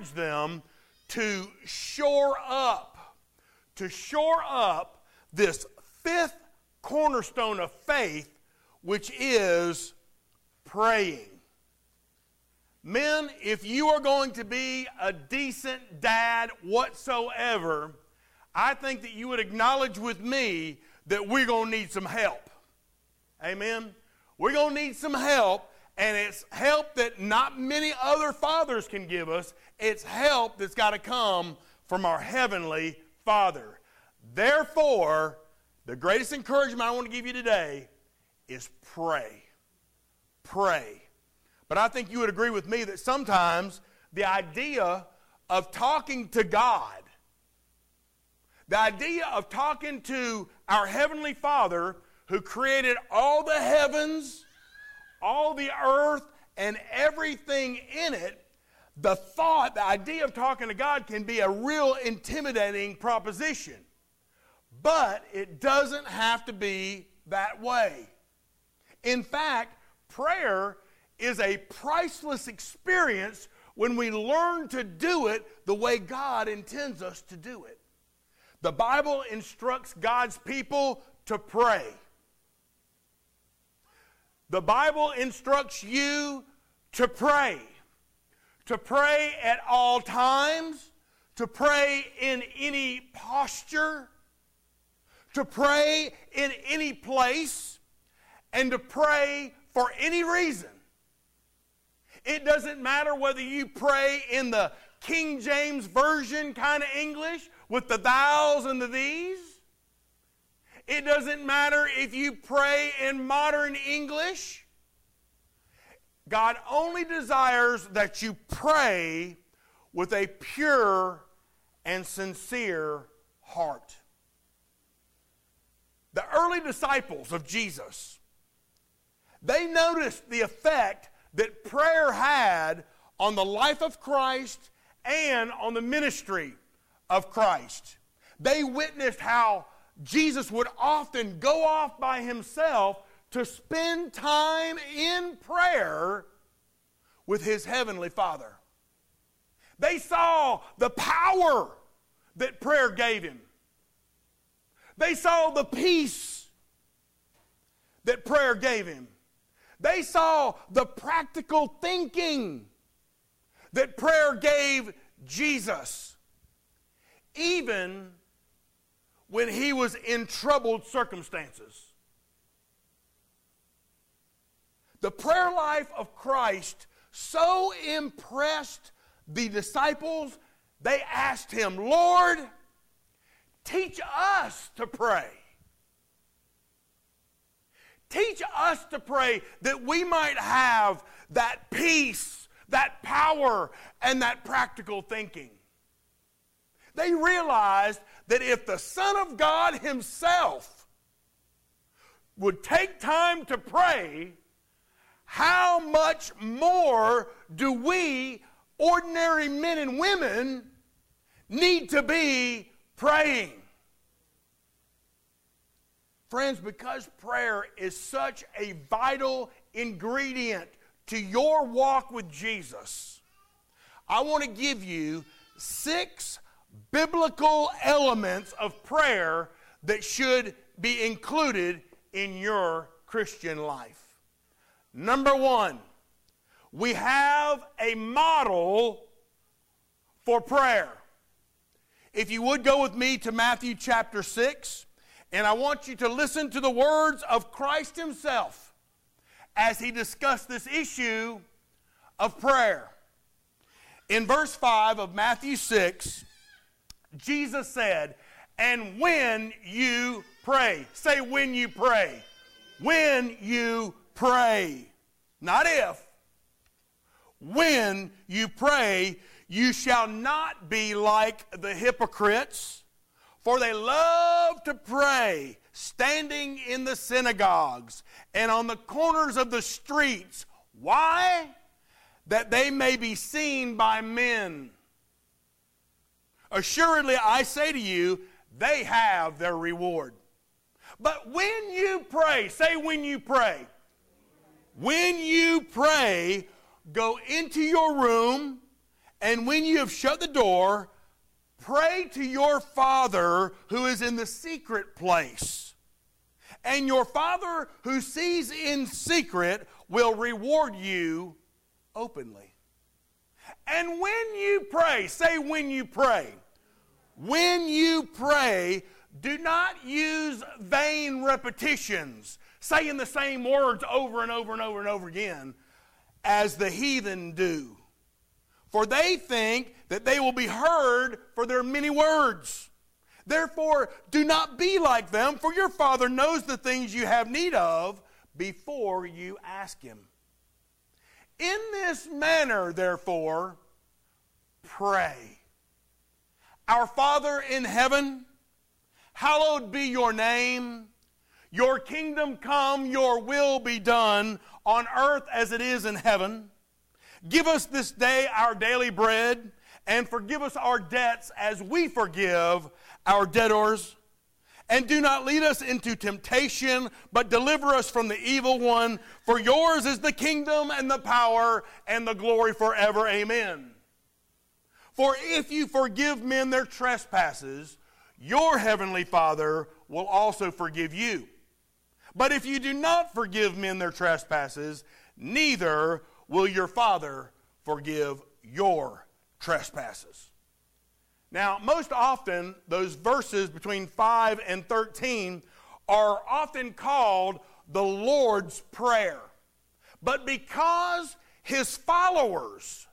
encourage them to shore up, to shore up this fifth cornerstone of faith, which is praying. Men, if you are going to be a decent dad whatsoever, I think that you would acknowledge with me that we're going to need some help. Amen? We're going to need some help, and it's help that not many other fathers can give us. It's help that's got to come from our heavenly Father. Therefore, the greatest encouragement I want to give you today is pray. Pray. But I think you would agree with me that sometimes the idea of talking to God, the idea of talking to our Heavenly Father who created all the heavens, all the earth, and everything in it, the thought, the idea of talking to God can be a real intimidating proposition. But it doesn't have to be that way. In fact, prayer is a priceless experience when we learn to do it the way God intends us to do it. The Bible instructs God's people to pray. The Bible instructs you to pray. To pray at all times, to pray in any posture, to pray in any place, and to pray for any reason. It doesn't matter whether you pray in the King James Version kind of English with the thous and the these. It doesn't matter if you pray in modern English. God only desires that you pray with a pure and sincere heart. The early disciples of Jesus, they noticed the effect that prayer had on the life of Christ and on the ministry of Christ. They witnessed how Jesus would often go off by himself to spend time in prayer with his heavenly Father. They saw the power that prayer gave him. They saw the peace that prayer gave him. They saw the practical thinking that prayer gave Jesus, even when he was in troubled circumstances. The prayer life of Christ so impressed the disciples, they asked him, Lord, teach us to pray. Teach us to pray that we might have that peace, that power, and that practical thinking. They realized that if the Son of God Himself would take time to pray, how much more do we, ordinary men and women, need to be praying? Friends, because prayer is such a vital ingredient to your walk with Jesus, I want to give you six biblical elements of prayer that should be included in your Christian life. Number one, we have a model for prayer. If you would go with me to Matthew chapter 6. And I want you to listen to the words of Christ Himself as He discussed this issue of prayer. In verse 5 of Matthew 6, Jesus said, And when you pray, say when you pray, when you pray, not if, when you pray, you shall not be like the hypocrites for they love to pray, standing in the synagogues and on the corners of the streets. Why? That they may be seen by men. Assuredly, I say to you, they have their reward. But when you pray, say when you pray, when you pray, go into your room And when you have shut the door, pray to your Father who is in the secret place. And your Father who sees in secret will reward you openly. And when you pray, say when you pray, when you pray, do not use vain repetitions, saying the same words over and over and over and over again, as the heathen do. For they think that they will be heard for their many words. Therefore, do not be like them, for your Father knows the things you have need of before you ask Him. In this manner, therefore, pray. Our Father in heaven, hallowed be your name. Your kingdom come, your will be done on earth as it is in heaven. Give us this day our daily bread, and forgive us our debts as we forgive our debtors. And do not lead us into temptation, but deliver us from the evil one. For yours is the kingdom and the power and the glory forever. Amen. For if you forgive men their trespasses, your heavenly Father will also forgive you. But if you do not forgive men their trespasses, neither will your Father forgive your trespasses. Now, most often, those verses between 5 and 13 are often called the Lord's Prayer. But because his followers,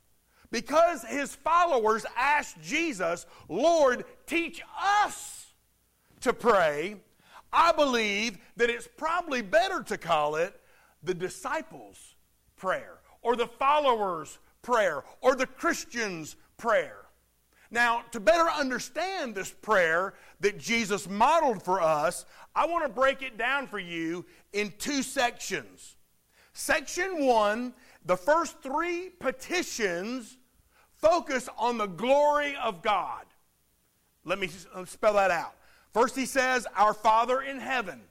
because his followers asked Jesus, Lord, teach us to pray, I believe that it's probably better to call it the disciples' prayer, or the followers' prayer, or the Christian's prayer. Now, to better understand this prayer that Jesus modeled for us, I want to break it down for you in two sections. Section one, the first three petitions focus on the glory of God. Let me uh, spell that out. First, he says, Our Father in heaven.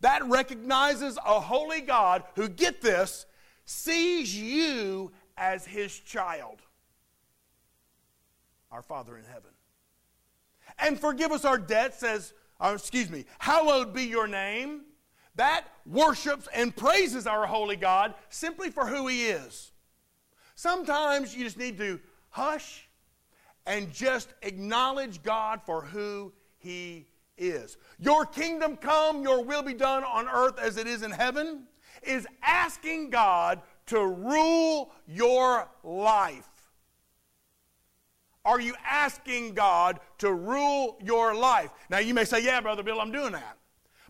That recognizes a holy God who, get this, sees you as his child our Father in heaven. And forgive us our debts, says, uh, excuse me, hallowed be your name. That worships and praises our holy God simply for who he is. Sometimes you just need to hush and just acknowledge God for who he is. Your kingdom come, your will be done on earth as it is in heaven, is asking God to rule your life. Are you asking God to rule your life? Now, you may say, Yeah, Brother Bill, I'm doing that.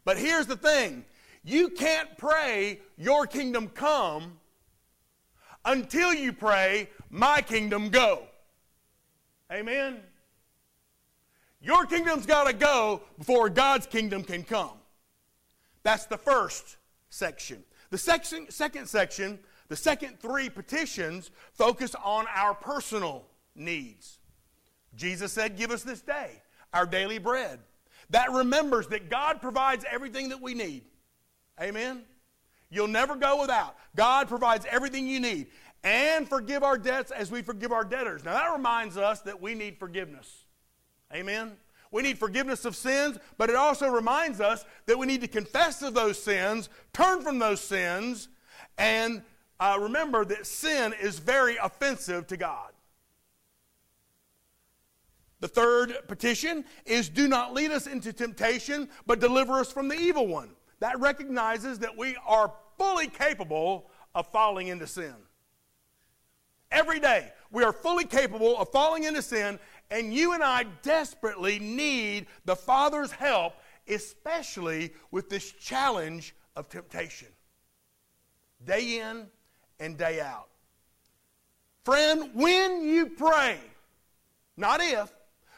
But here's the thing you can't pray, Your kingdom come, until you pray, My kingdom go. Amen? Your kingdom's got to go before God's kingdom can come. That's the first section. The section, second section, the second three petitions focus on our personal needs. Jesus said, Give us this day our daily bread. That remembers that God provides everything that we need. Amen? You'll never go without. God provides everything you need. And forgive our debts as we forgive our debtors. Now, that reminds us that we need forgiveness. Amen? We need forgiveness of sins, but it also reminds us that we need to confess of those sins, turn from those sins, and uh, remember that sin is very offensive to God. The third petition is do not lead us into temptation, but deliver us from the evil one. That recognizes that we are fully capable of falling into sin. Every day, we are fully capable of falling into sin, and you and I desperately need the Father's help, especially with this challenge of temptation. Day in and day out. Friend, when you pray, not if,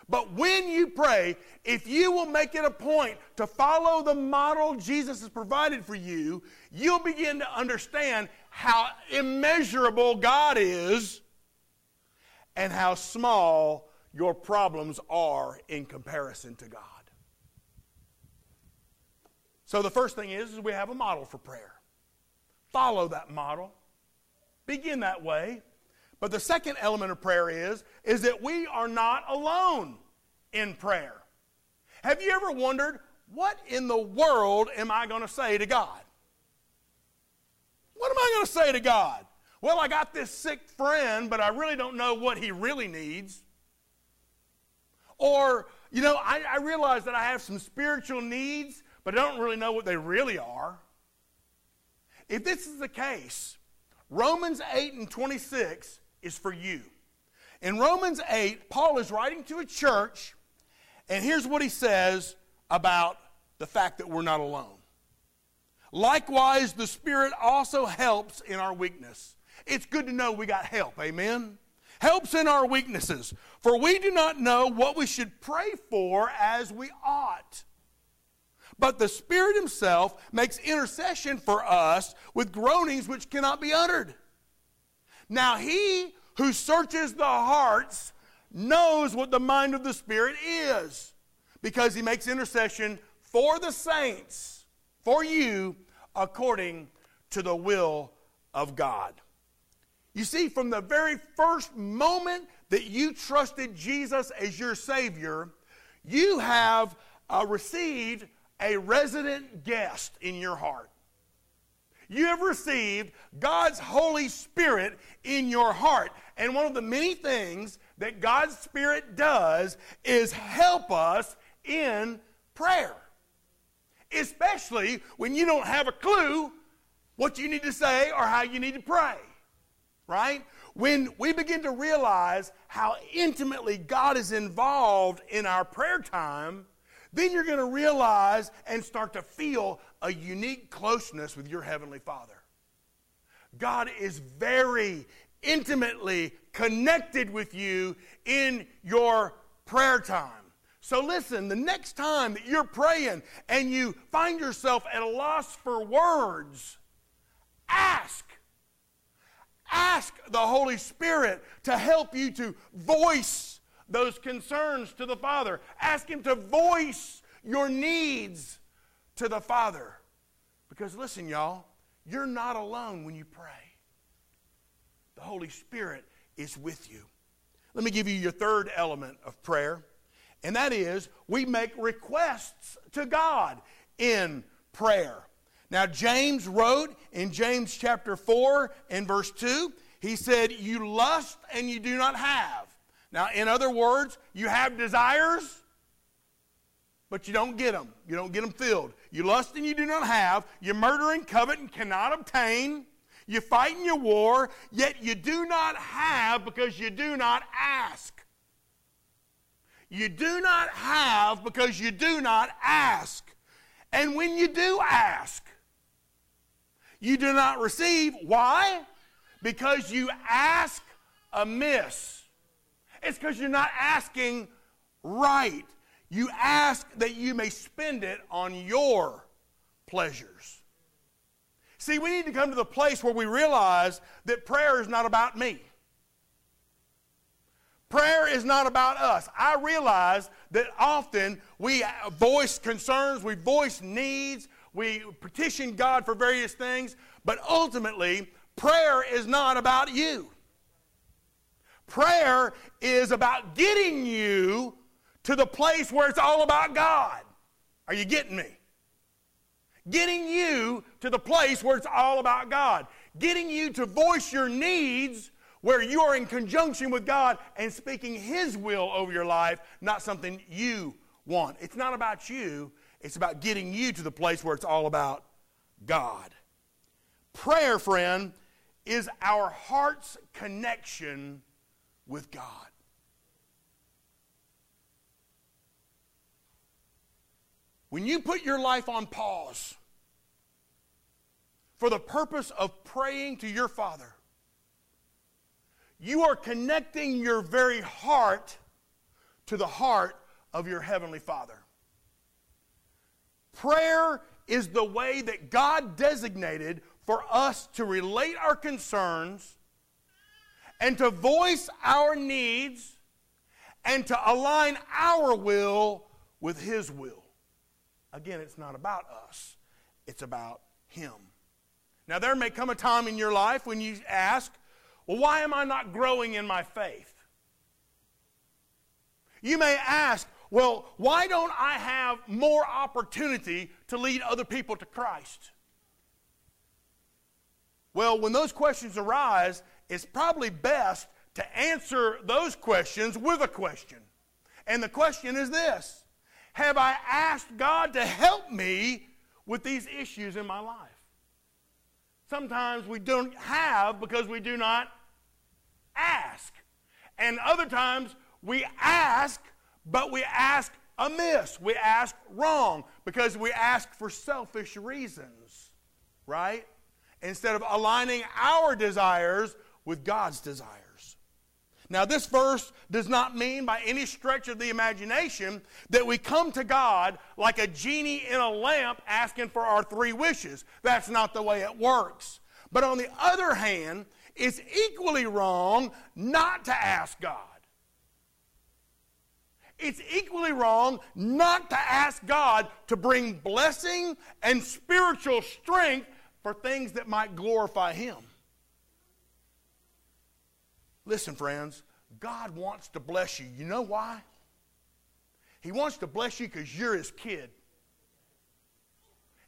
but when you pray, if you will make it a point to follow the model Jesus has provided for you, you'll begin to understand how immeasurable God is and how small your problems are in comparison to God. So the first thing is, is we have a model for prayer. Follow that model. Begin that way. But the second element of prayer is, is that we are not alone in prayer. Have you ever wondered, what in the world am I going to say to God? What am I going to say to God? Well, I got this sick friend, but I really don't know what he really needs. Or, you know, I, I realize that I have some spiritual needs, but I don't really know what they really are. If this is the case, Romans 8 and 26 is for you. In Romans 8, Paul is writing to a church, and here's what he says about the fact that we're not alone. Likewise, the Spirit also helps in our weakness. It's good to know we got help, amen? Helps in our weaknesses, for we do not know what we should pray for as we ought. But the Spirit Himself makes intercession for us with groanings which cannot be uttered. Now, He who searches the hearts knows what the mind of the Spirit is, because He makes intercession for the saints, for you, according to the will of God. You see, from the very first moment that you trusted Jesus as your Savior, you have uh, received a resident guest in your heart. You have received God's Holy Spirit in your heart. And one of the many things that God's Spirit does is help us in prayer especially when you don't have a clue what you need to say or how you need to pray. Right? When we begin to realize how intimately God is involved in our prayer time, then you're going to realize and start to feel a unique closeness with your Heavenly Father. God is very intimately connected with you in your prayer time. So listen, the next time that you're praying and you find yourself at a loss for words, ask. Ask the Holy Spirit to help you to voice those concerns to the Father. Ask Him to voice your needs to the Father. Because listen, y'all, you're not alone when you pray. The Holy Spirit is with you. Let me give you your third element of prayer and that is we make requests to God in prayer. Now, James wrote in James chapter 4 and verse 2, he said, You lust and you do not have. Now, in other words, you have desires, but you don't get them. You don't get them filled. You lust and you do not have. You murder and covet and cannot obtain. You fight and you war, yet you do not have because you do not ask. You do not have because you do not ask. And when you do ask, you do not receive. Why? Because you ask amiss. It's because you're not asking right. You ask that you may spend it on your pleasures. See, we need to come to the place where we realize that prayer is not about me. Prayer is not about us. I realize that often we voice concerns, we voice needs, we petition God for various things, but ultimately, prayer is not about you. Prayer is about getting you to the place where it's all about God. Are you getting me? Getting you to the place where it's all about God. Getting you to voice your needs where you are in conjunction with God and speaking His will over your life, not something you want. It's not about you, it's about getting you to the place where it's all about God. Prayer, friend, is our heart's connection with God. When you put your life on pause for the purpose of praying to your Father, you are connecting your very heart to the heart of your Heavenly Father. Prayer is the way that God designated for us to relate our concerns and to voice our needs and to align our will with His will. Again, it's not about us, it's about Him. Now, there may come a time in your life when you ask, well, why am I not growing in my faith? You may ask, well, why don't I have more opportunity to lead other people to Christ? Well, when those questions arise, it's probably best to answer those questions with a question. And the question is this Have I asked God to help me with these issues in my life? Sometimes we don't have because we do not ask. And other times we ask, but we ask amiss. We ask wrong because we ask for selfish reasons, right? Instead of aligning our desires with God's desires. Now, this verse does not mean by any stretch of the imagination that we come to God like a genie in a lamp asking for our three wishes. That's not the way it works. But on the other hand, it's equally wrong not to ask God. It's equally wrong not to ask God to bring blessing and spiritual strength for things that might glorify Him. Listen, friends, God wants to bless you. You know why? He wants to bless you because you're His kid.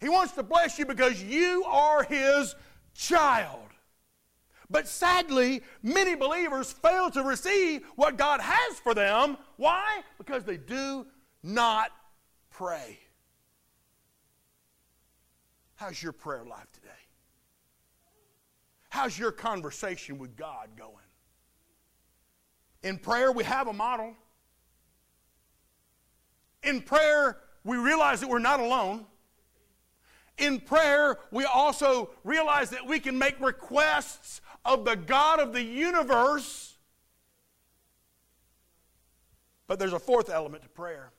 He wants to bless you because you are His child. But sadly, many believers fail to receive what God has for them. Why? Because they do not pray. How's your prayer life today? How's your conversation with God going? In prayer, we have a model. In prayer, we realize that we're not alone. In prayer, we also realize that we can make requests of the God of the universe. But there's a fourth element to prayer.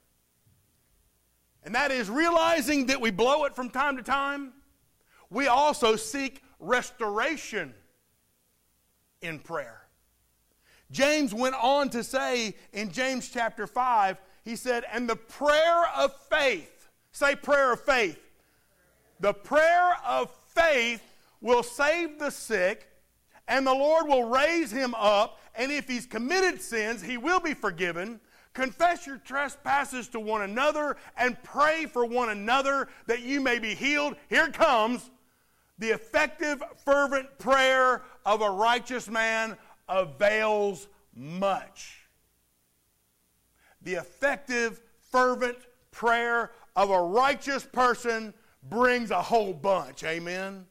And that is realizing that we blow it from time to time. We also seek restoration in prayer. James went on to say in James chapter 5, he said, And the prayer of faith, say prayer of faith. The prayer of faith will save the sick, and the Lord will raise him up, and if he's committed sins, he will be forgiven. Confess your trespasses to one another and pray for one another that you may be healed. Here comes the effective, fervent prayer of a righteous man avails much. The effective, fervent prayer of a righteous person brings a whole bunch. Amen.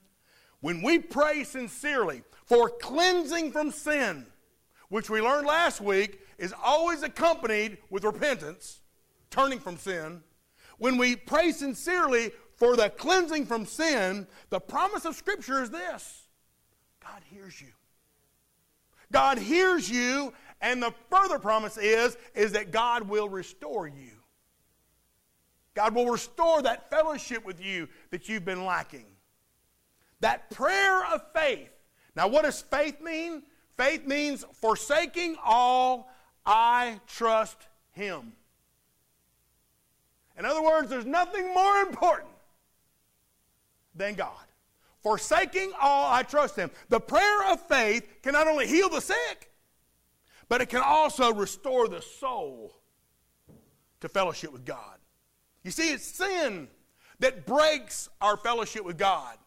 When we pray sincerely for cleansing from sin, which we learned last week is always accompanied with repentance, turning from sin. When we pray sincerely for the cleansing from sin, the promise of Scripture is this God hears you. God hears you, and the further promise is, is that God will restore you. God will restore that fellowship with you that you've been lacking. That prayer of faith. Now, what does faith mean? Faith means forsaking all, I trust Him. In other words, there's nothing more important than God. Forsaking all, I trust Him. The prayer of faith can not only heal the sick, but it can also restore the soul to fellowship with God. You see, it's sin that breaks our fellowship with God,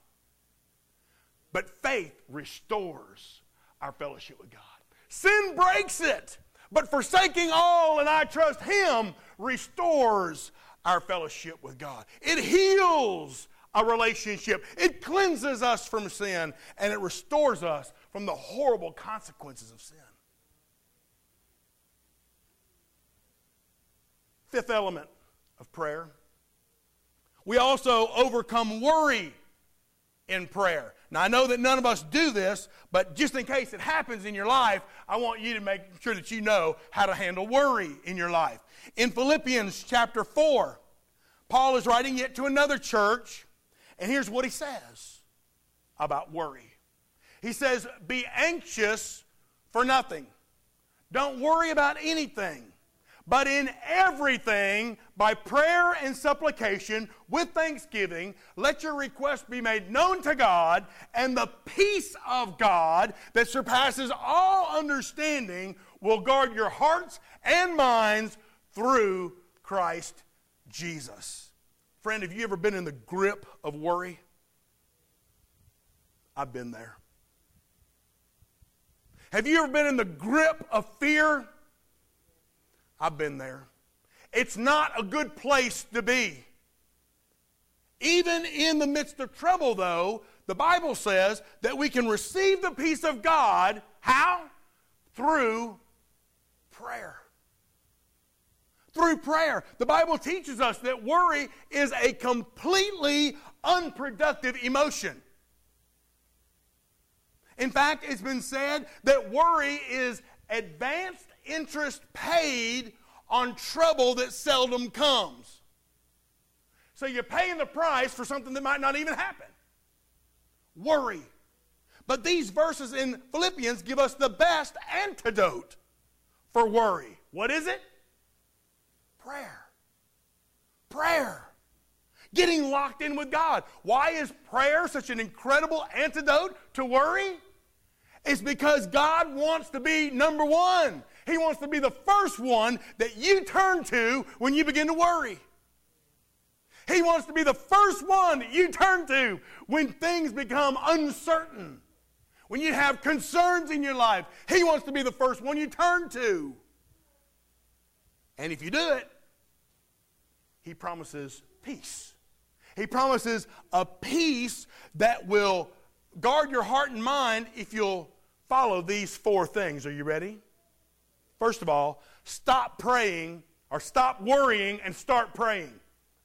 but faith restores our fellowship with God. Sin breaks it, but forsaking all and I trust Him restores our fellowship with God. It heals a relationship. It cleanses us from sin and it restores us from the horrible consequences of sin. Fifth element of prayer. We also overcome worry in prayer. Now, I know that none of us do this, but just in case it happens in your life, I want you to make sure that you know how to handle worry in your life. In Philippians chapter 4, Paul is writing yet to another church and here's what he says about worry He says, Be anxious for nothing. Don't worry about anything, But in everything, by prayer and supplication, with thanksgiving, let your requests be made known to God, and the peace of God that surpasses all understanding will guard your hearts and minds through Christ Jesus. Friend, have you ever been in the grip of worry? I've been there. Have you ever been in the grip of fear? I've been there. It's not a good place to be. Even in the midst of trouble, though, the Bible says that we can receive the peace of God. How? Through prayer. Through prayer. The Bible teaches us that worry is a completely unproductive emotion. In fact, it's been said that worry is advanced interest paid on trouble that seldom comes. So you're paying the price for something that might not even happen. Worry. But these verses in Philippians give us the best antidote for worry. What is it? Prayer. Prayer. Getting locked in with God. Why is prayer such an incredible antidote to worry? It's because God wants to be number one. He wants to be the first one that you turn to when you begin to worry. He wants to be the first one that you turn to when things become uncertain. When you have concerns in your life, He wants to be the first one you turn to. And if you do it, He promises peace. He promises a peace that will guard your heart and mind if you'll follow these four things. Are you ready? First of all, stop praying or stop worrying and start praying.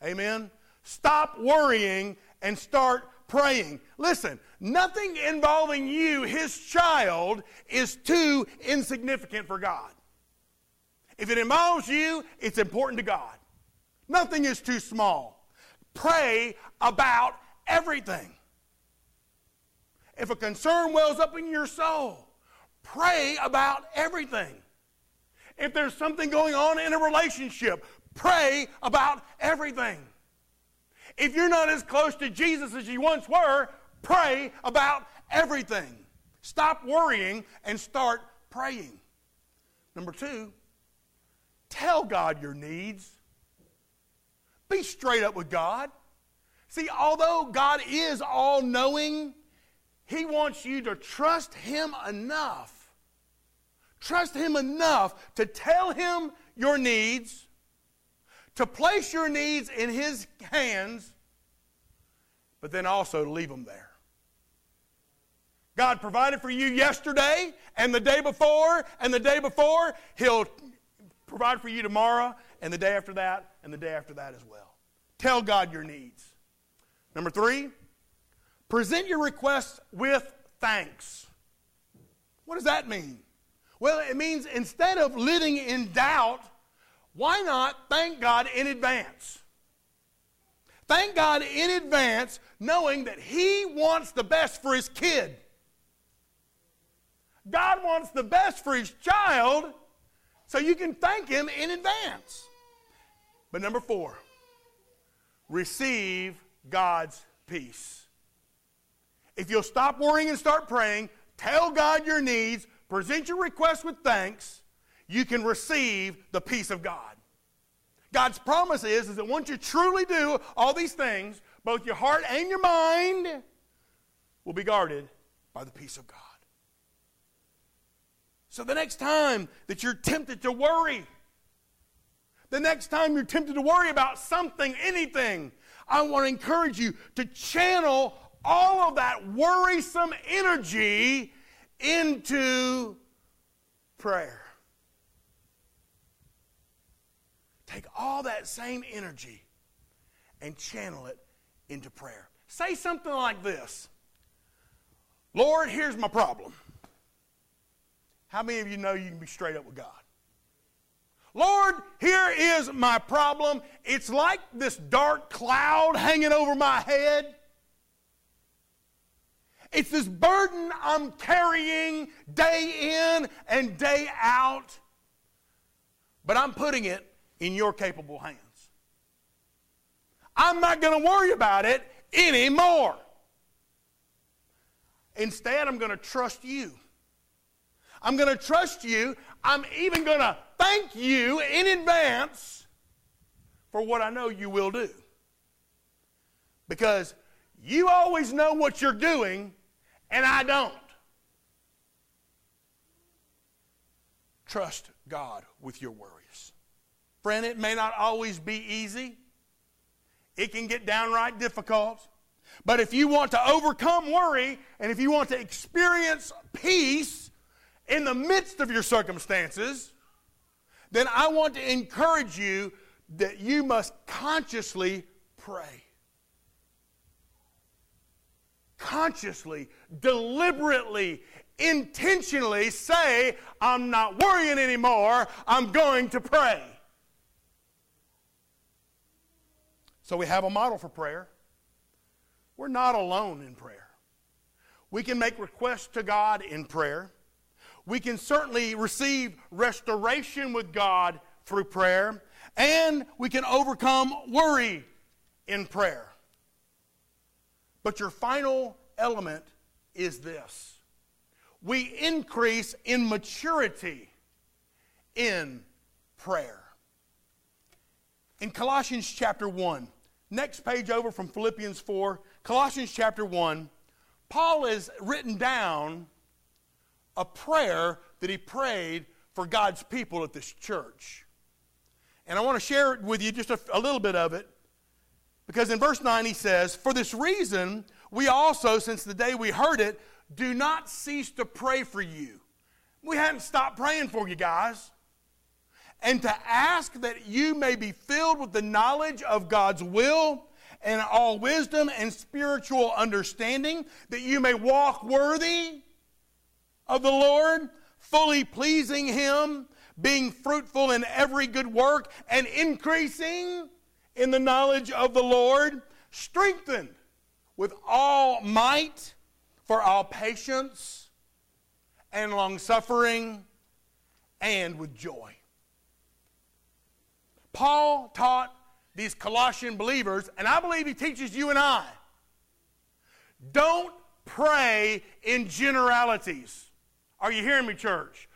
Amen? Stop worrying and start praying. Listen, nothing involving you, his child, is too insignificant for God. If it involves you, it's important to God. Nothing is too small. Pray about everything. If a concern wells up in your soul, pray about everything. If there's something going on in a relationship, pray about everything. If you're not as close to Jesus as you once were, pray about everything. Stop worrying and start praying. Number two, tell God your needs. Be straight up with God. See, although God is all knowing, He wants you to trust Him enough Trust Him enough to tell Him your needs, to place your needs in His hands, but then also leave them there. God provided for you yesterday and the day before and the day before. He'll provide for you tomorrow and the day after that and the day after that as well. Tell God your needs. Number three, present your requests with thanks. What does that mean? Well, it means instead of living in doubt, why not thank God in advance? Thank God in advance, knowing that He wants the best for His kid. God wants the best for His child, so you can thank Him in advance. But number four, receive God's peace. If you'll stop worrying and start praying, tell God your needs, present your request with thanks, you can receive the peace of God. God's promise is, is that once you truly do all these things, both your heart and your mind will be guarded by the peace of God. So the next time that you're tempted to worry, the next time you're tempted to worry about something, anything, I want to encourage you to channel all of that worrisome energy into prayer. Take all that same energy and channel it into prayer. Say something like this Lord, here's my problem. How many of you know you can be straight up with God? Lord, here is my problem. It's like this dark cloud hanging over my head. It's this burden I'm carrying day in and day out. but I'm putting it in your capable hands. I'm not going to worry about it anymore. Instead, I'm going to trust you. I'm going to trust you. I'm even going to thank you in advance for what I know you will do. Because you always know what you're doing, and I don't. Trust God with your worries. Friend, it may not always be easy. It can get downright difficult. But if you want to overcome worry and if you want to experience peace in the midst of your circumstances, then I want to encourage you that you must consciously pray. Consciously, deliberately, intentionally say, I'm not worrying anymore, I'm going to pray. So we have a model for prayer. We're not alone in prayer. We can make requests to God in prayer. We can certainly receive restoration with God through prayer. And we can overcome worry in prayer. But your final element is this we increase in maturity in prayer. In Colossians chapter 1, next page over from Philippians 4, Colossians chapter 1, Paul has written down a prayer that he prayed for God's people at this church. And I want to share it with you, just a, a, little bit of it. Because in verse 9 he says, For this reason, we also, since the day we heard it, do not cease to pray for you. We hadn't stopped praying for you guys. And to ask that you may be filled with the knowledge of God's will and all wisdom and spiritual understanding, that you may walk worthy of the Lord, fully pleasing Him, being fruitful in every good work, and increasing in the knowledge of the Lord, strengthened with all might for all patience and long suffering and with joy. Paul taught these Colossian believers, and I believe he teaches you and I don't pray in generalities. Are you hearing me, church?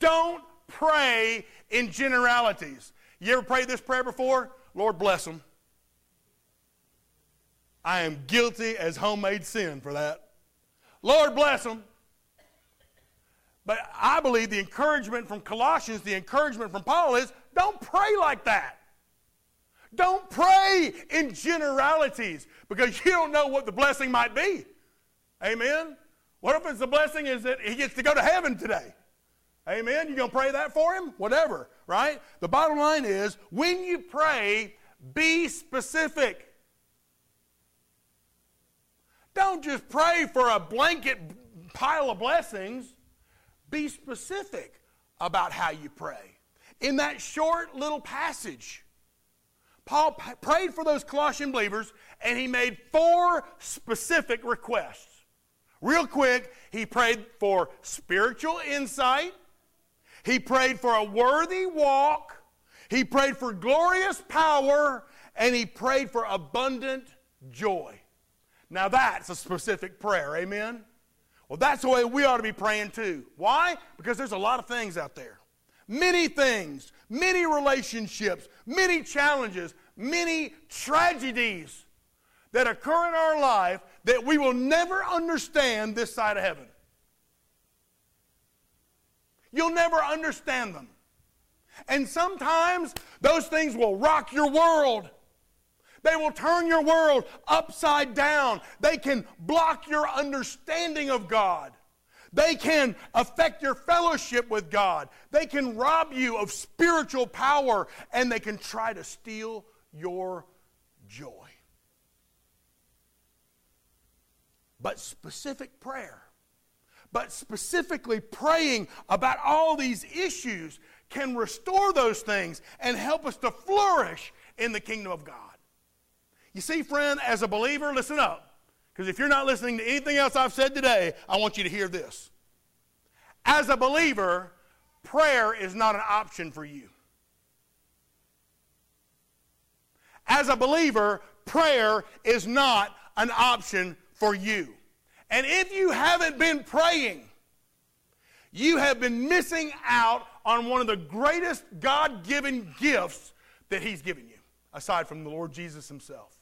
Don't pray in generalities. You ever prayed this prayer before? Lord bless them. I am guilty as homemade sin for that. Lord bless them. But I believe the encouragement from Colossians, the encouragement from Paul is don't pray like that. Don't pray in generalities because you don't know what the blessing might be. Amen? What if it's the blessing is that he gets to go to heaven today? Amen? You to pray that for him? Whatever, right? The bottom line is when you pray, be specific. Don't just pray for a blanket pile of blessings. Be specific about how you pray. In that short little passage, Paul prayed for those Colossian believers and he made four specific requests. Real quick, he prayed for spiritual insight, he prayed for a worthy walk, he prayed for glorious power, and he prayed for abundant joy. Now that's a specific prayer, amen? Well, that's the way we ought to be praying too. Why? Because there's a lot of things out there. Many things, many relationships, many challenges, many tragedies that occur in our life that we will never understand this side of heaven. You'll never understand them. And sometimes those things will rock your world. They will turn your world upside down. They can block your understanding of God. They can affect your fellowship with God. They can rob you of spiritual power and they can try to steal your joy. But specific prayer, but specifically praying about all these issues can restore those things and help us to flourish in the kingdom of God. You see, friend, as a believer, listen up. Because if you're not listening to anything else I've said today, I want you to hear this. As a believer, prayer is not an option for you. as a believer, prayer is not an option for you. And if you haven't been praying, you have been missing out on one of the greatest God given gifts that He's given you, aside from the Lord Jesus Himself.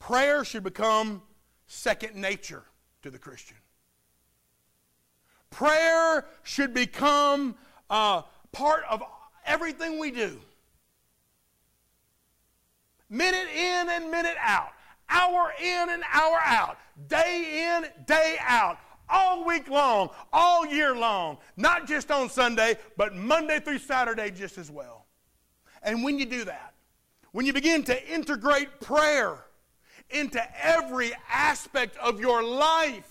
Prayer should become second nature to the Christian. Prayer should become uh, part of everything we do. Minute in and minute out, hour in and hour out, day in, day out, all week long, all year long, not just on Sunday, but Monday through Saturday just as well. And when you do that, when you begin to integrate prayer into every aspect of your life,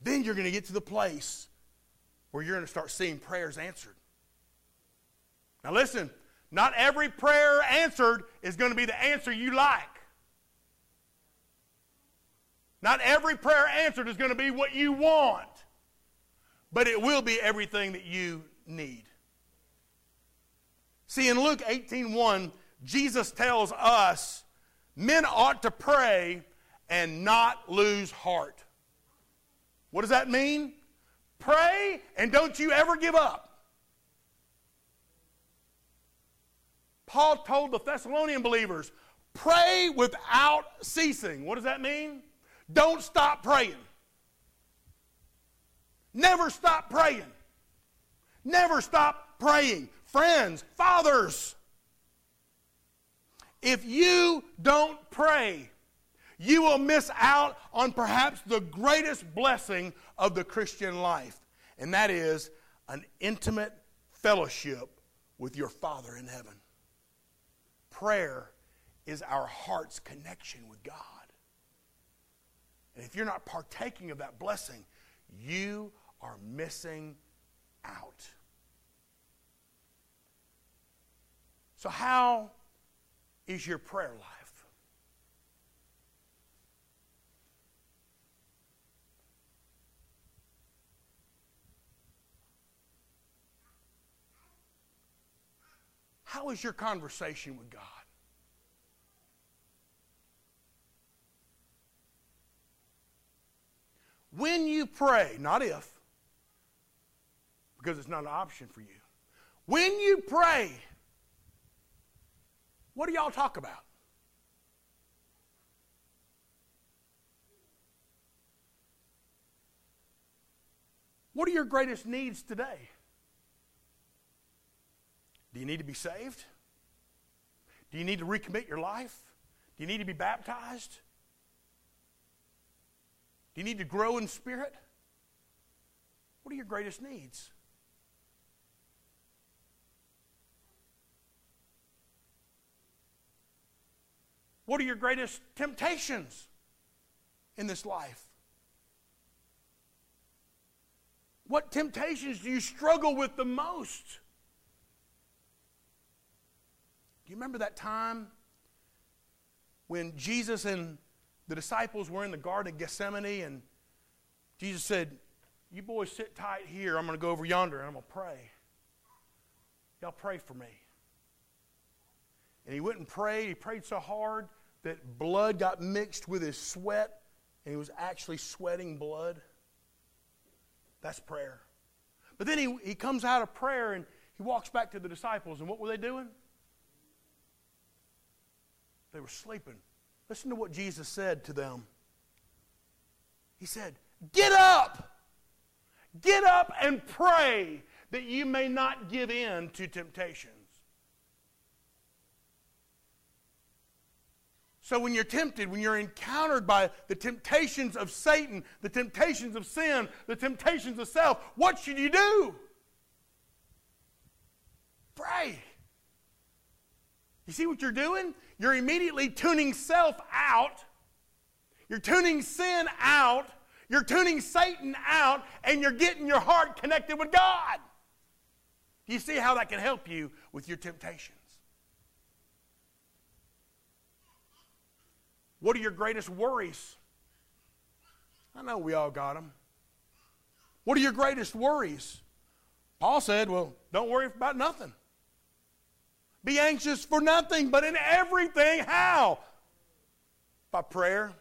then you're going to get to the place where you're going to start seeing prayers answered. Now, listen, not every prayer answered is going to be the answer you like. Not every prayer answered is going to be what you want, but it will be everything that you need. See, in Luke 18:1, Jesus tells us men ought to pray and not lose heart. What does that mean? Pray and don't you ever give up. Paul told the Thessalonian believers, pray without ceasing. What does that mean? Don't stop praying. Never stop praying. Never stop praying. Friends, fathers, if you don't pray, you will miss out on perhaps the greatest blessing of the Christian life, and that is an intimate fellowship with your Father in heaven. Prayer is our heart's connection with God. And if you're not partaking of that blessing, you are missing out. So, how is your prayer life? How is your conversation with God? When you pray, not if, because it's not an option for you. When you pray, what do y'all talk about? What are your greatest needs today? Do you need to be saved? Do you need to recommit your life? Do you need to be baptized? Do you need to grow in spirit? What are your greatest needs? What are your greatest temptations in this life? What temptations do you struggle with the most? Do you remember that time when Jesus and the disciples were in the Garden of Gethsemane and Jesus said, You boys sit tight here. I'm going to go over yonder and I'm going to pray. Y'all pray for me. And he went and prayed. He prayed so hard that blood got mixed with his sweat and he was actually sweating blood. That's prayer. But then he, he comes out of prayer and he walks back to the disciples. And what were they doing? They were sleeping. Listen to what Jesus said to them. He said, Get up! Get up and pray that you may not give in to temptations. So, when you're tempted, when you're encountered by the temptations of Satan, the temptations of sin, the temptations of self, what should you do? Pray. You see what you're doing? You're immediately tuning self out. You're tuning sin out. You're tuning Satan out, and you're getting your heart connected with God. Do you see how that can help you with your temptations? What are your greatest worries? I know we all got them. What are your greatest worries? Paul said, Well, don't worry about nothing. Be anxious for nothing, but in everything, how? By prayer.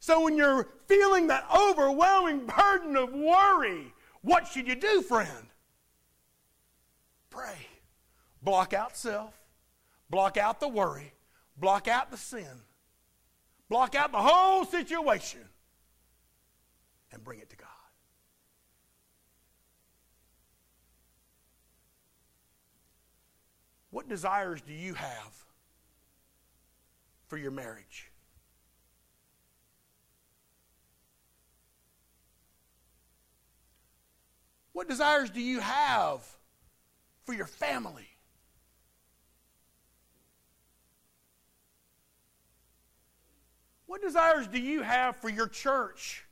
So when you're feeling that overwhelming burden of worry, what should you do, friend? Pray. Block out self, block out the worry, block out the sin, block out the whole situation, and bring it to God. What desires do you have for your marriage? What desires do you have for your family? What desires do you have for your church?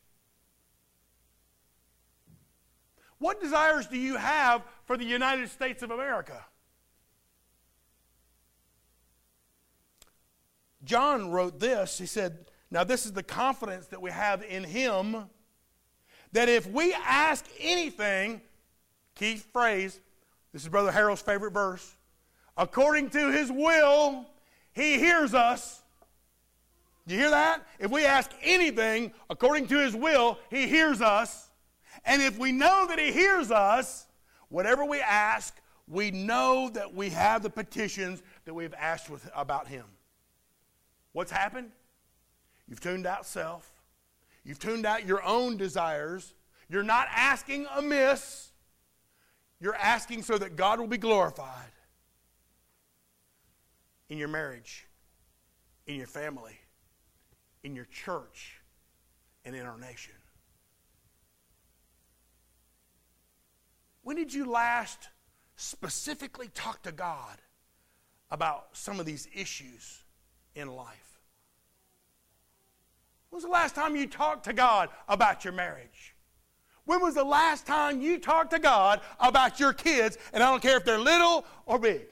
What desires do you have for the United States of America? John wrote this. He said, Now, this is the confidence that we have in him that if we ask anything, key phrase, this is Brother Harold's favorite verse, according to his will, he hears us. You hear that? If we ask anything according to his will, he hears us. And if we know that he hears us, whatever we ask, we know that we have the petitions that we've asked with, about him. What's happened? You've tuned out self. You've tuned out your own desires. You're not asking amiss. You're asking so that God will be glorified in your marriage, in your family, in your church, and in our nation. When did you last specifically talk to God about some of these issues in life? When was the last time you talked to God about your marriage? When was the last time you talked to God about your kids, and I don't care if they're little or big?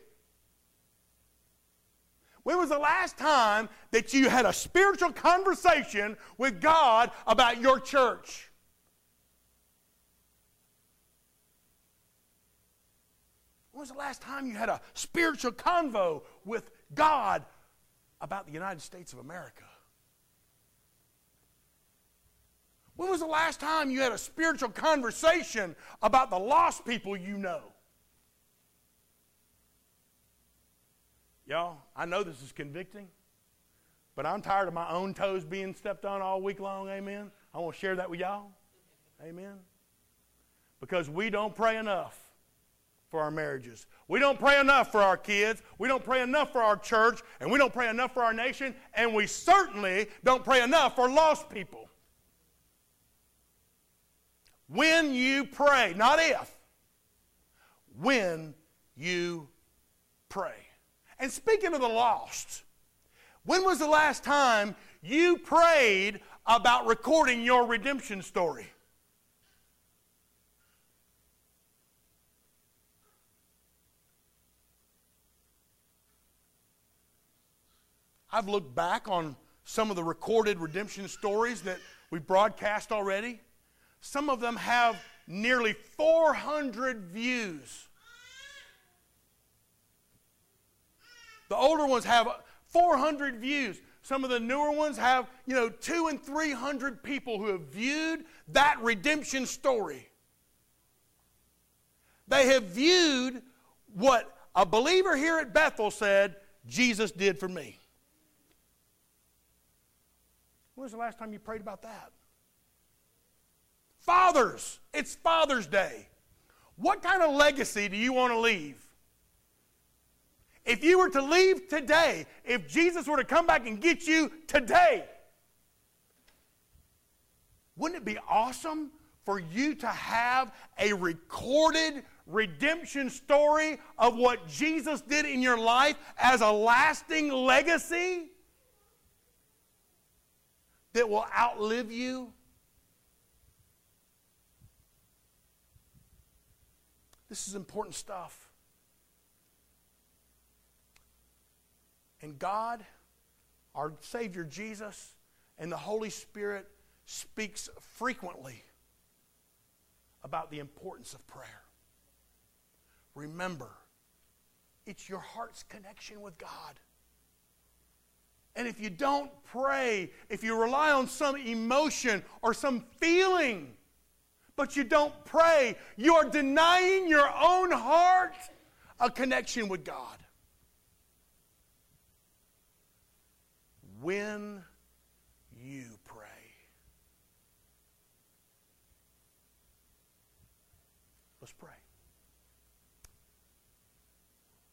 When was the last time that you had a spiritual conversation with God about your church? When was the last time you had a spiritual convo with God about the United States of America? When was the last time you had a spiritual conversation about the lost people you know? Y'all, I know this is convicting, but I'm tired of my own toes being stepped on all week long. Amen. I want to share that with y'all. Amen. Because we don't pray enough for our marriages. We don't pray enough for our kids. We don't pray enough for our church. And we don't pray enough for our nation. And we certainly don't pray enough for lost people. When you pray, not if, when you pray. And speaking of the lost, when was the last time you prayed about recording your redemption story? I've looked back on some of the recorded redemption stories that we broadcast already. Some of them have nearly 400 views. The older ones have 400 views. Some of the newer ones have, you know, two and 300 people who have viewed that redemption story. They have viewed what a believer here at Bethel said Jesus did for me. When was the last time you prayed about that? Fathers, it's Father's Day. What kind of legacy do you want to leave? If you were to leave today, if Jesus were to come back and get you today, wouldn't it be awesome for you to have a recorded redemption story of what Jesus did in your life as a lasting legacy that will outlive you? This is important stuff. And God, our Savior Jesus, and the Holy Spirit speaks frequently about the importance of prayer. Remember, it's your heart's connection with God. And if you don't pray, if you rely on some emotion or some feeling, but you don't pray, you're denying your own heart a connection with God. When you pray, let's pray.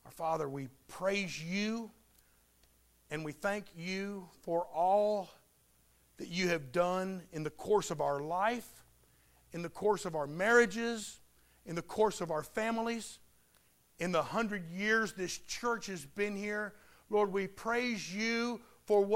Our Father, we praise you and we thank you for all that you have done in the course of our life, in the course of our marriages, in the course of our families, in the hundred years this church has been here. Lord, we praise you for what.